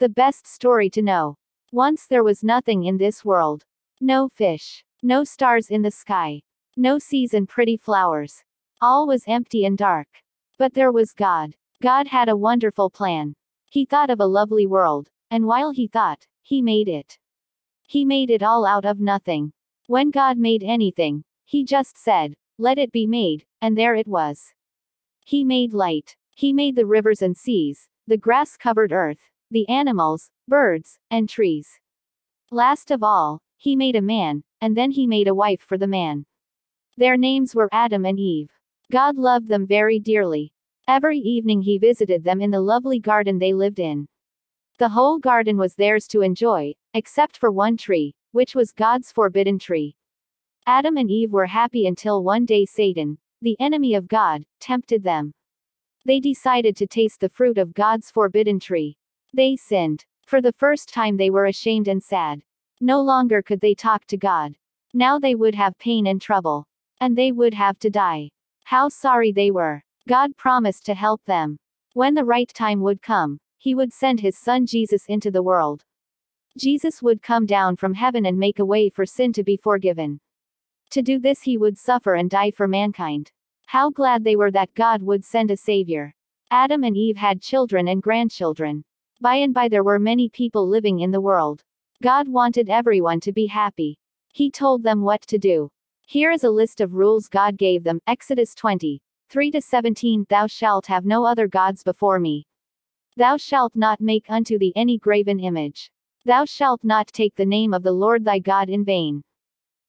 The best story to know. Once there was nothing in this world. No fish. No stars in the sky. No seas and pretty flowers. All was empty and dark. But there was God. God had a wonderful plan. He thought of a lovely world, and while he thought, he made it. He made it all out of nothing. When God made anything, he just said, Let it be made, and there it was. He made light. He made the rivers and seas, the grass covered earth, the animals, birds, and trees. Last of all, he made a man, and then he made a wife for the man. Their names were Adam and Eve. God loved them very dearly. Every evening he visited them in the lovely garden they lived in. The whole garden was theirs to enjoy, except for one tree, which was God's forbidden tree. Adam and Eve were happy until one day Satan, the enemy of God, tempted them. They decided to taste the fruit of God's forbidden tree. They sinned. For the first time they were ashamed and sad. No longer could they talk to God. Now they would have pain and trouble. And they would have to die. How sorry they were. God promised to help them. When the right time would come, he would send his son Jesus into the world. Jesus would come down from heaven and make a way for sin to be forgiven. To do this, he would suffer and die for mankind. How glad they were that God would send a Savior. Adam and Eve had children and grandchildren. By and by, there were many people living in the world. God wanted everyone to be happy. He told them what to do. Here is a list of rules God gave them Exodus 20. 3 to 17 Thou shalt have no other gods before me. Thou shalt not make unto thee any graven image. Thou shalt not take the name of the Lord thy God in vain.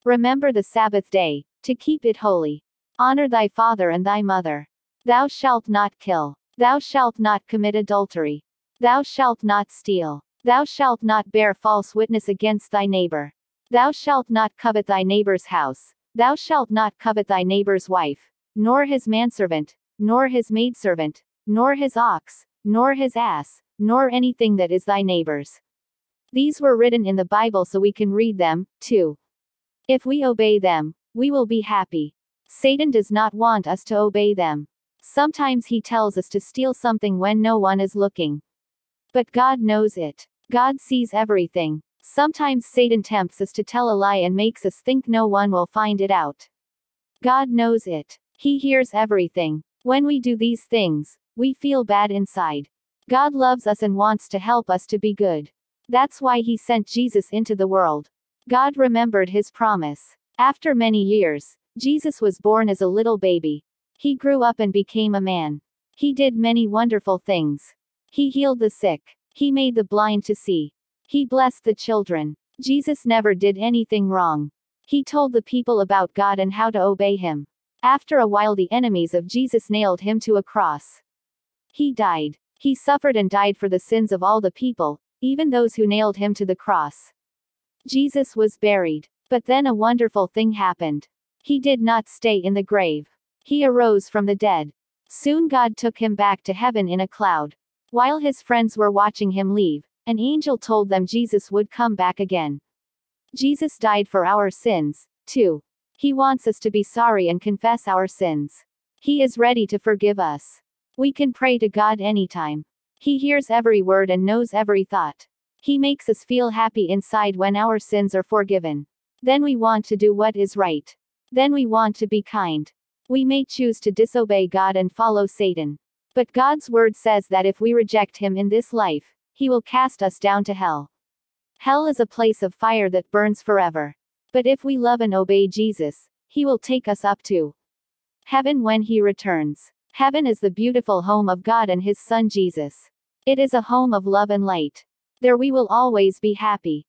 Remember the Sabbath day, to keep it holy. Honor thy father and thy mother. Thou shalt not kill. Thou shalt not commit adultery. Thou shalt not steal. Thou shalt not bear false witness against thy neighbor. Thou shalt not covet thy neighbor's house. Thou shalt not covet thy neighbor's wife, nor his manservant, nor his maidservant, nor his ox, nor his ass, nor anything that is thy neighbor's. These were written in the Bible so we can read them, too. If we obey them, we will be happy. Satan does not want us to obey them. Sometimes he tells us to steal something when no one is looking. But God knows it. God sees everything. Sometimes Satan tempts us to tell a lie and makes us think no one will find it out. God knows it. He hears everything. When we do these things, we feel bad inside. God loves us and wants to help us to be good. That's why he sent Jesus into the world. God remembered his promise. After many years, Jesus was born as a little baby. He grew up and became a man. He did many wonderful things. He healed the sick. He made the blind to see. He blessed the children. Jesus never did anything wrong. He told the people about God and how to obey him. After a while, the enemies of Jesus nailed him to a cross. He died. He suffered and died for the sins of all the people, even those who nailed him to the cross. Jesus was buried. But then a wonderful thing happened. He did not stay in the grave. He arose from the dead. Soon God took him back to heaven in a cloud. While his friends were watching him leave, an angel told them Jesus would come back again. Jesus died for our sins, too. He wants us to be sorry and confess our sins. He is ready to forgive us. We can pray to God anytime. He hears every word and knows every thought. He makes us feel happy inside when our sins are forgiven. Then we want to do what is right. Then we want to be kind. We may choose to disobey God and follow Satan. But God's word says that if we reject him in this life, he will cast us down to hell. Hell is a place of fire that burns forever. But if we love and obey Jesus, he will take us up to heaven when he returns. Heaven is the beautiful home of God and His Son Jesus. It is a home of love and light. There we will always be happy.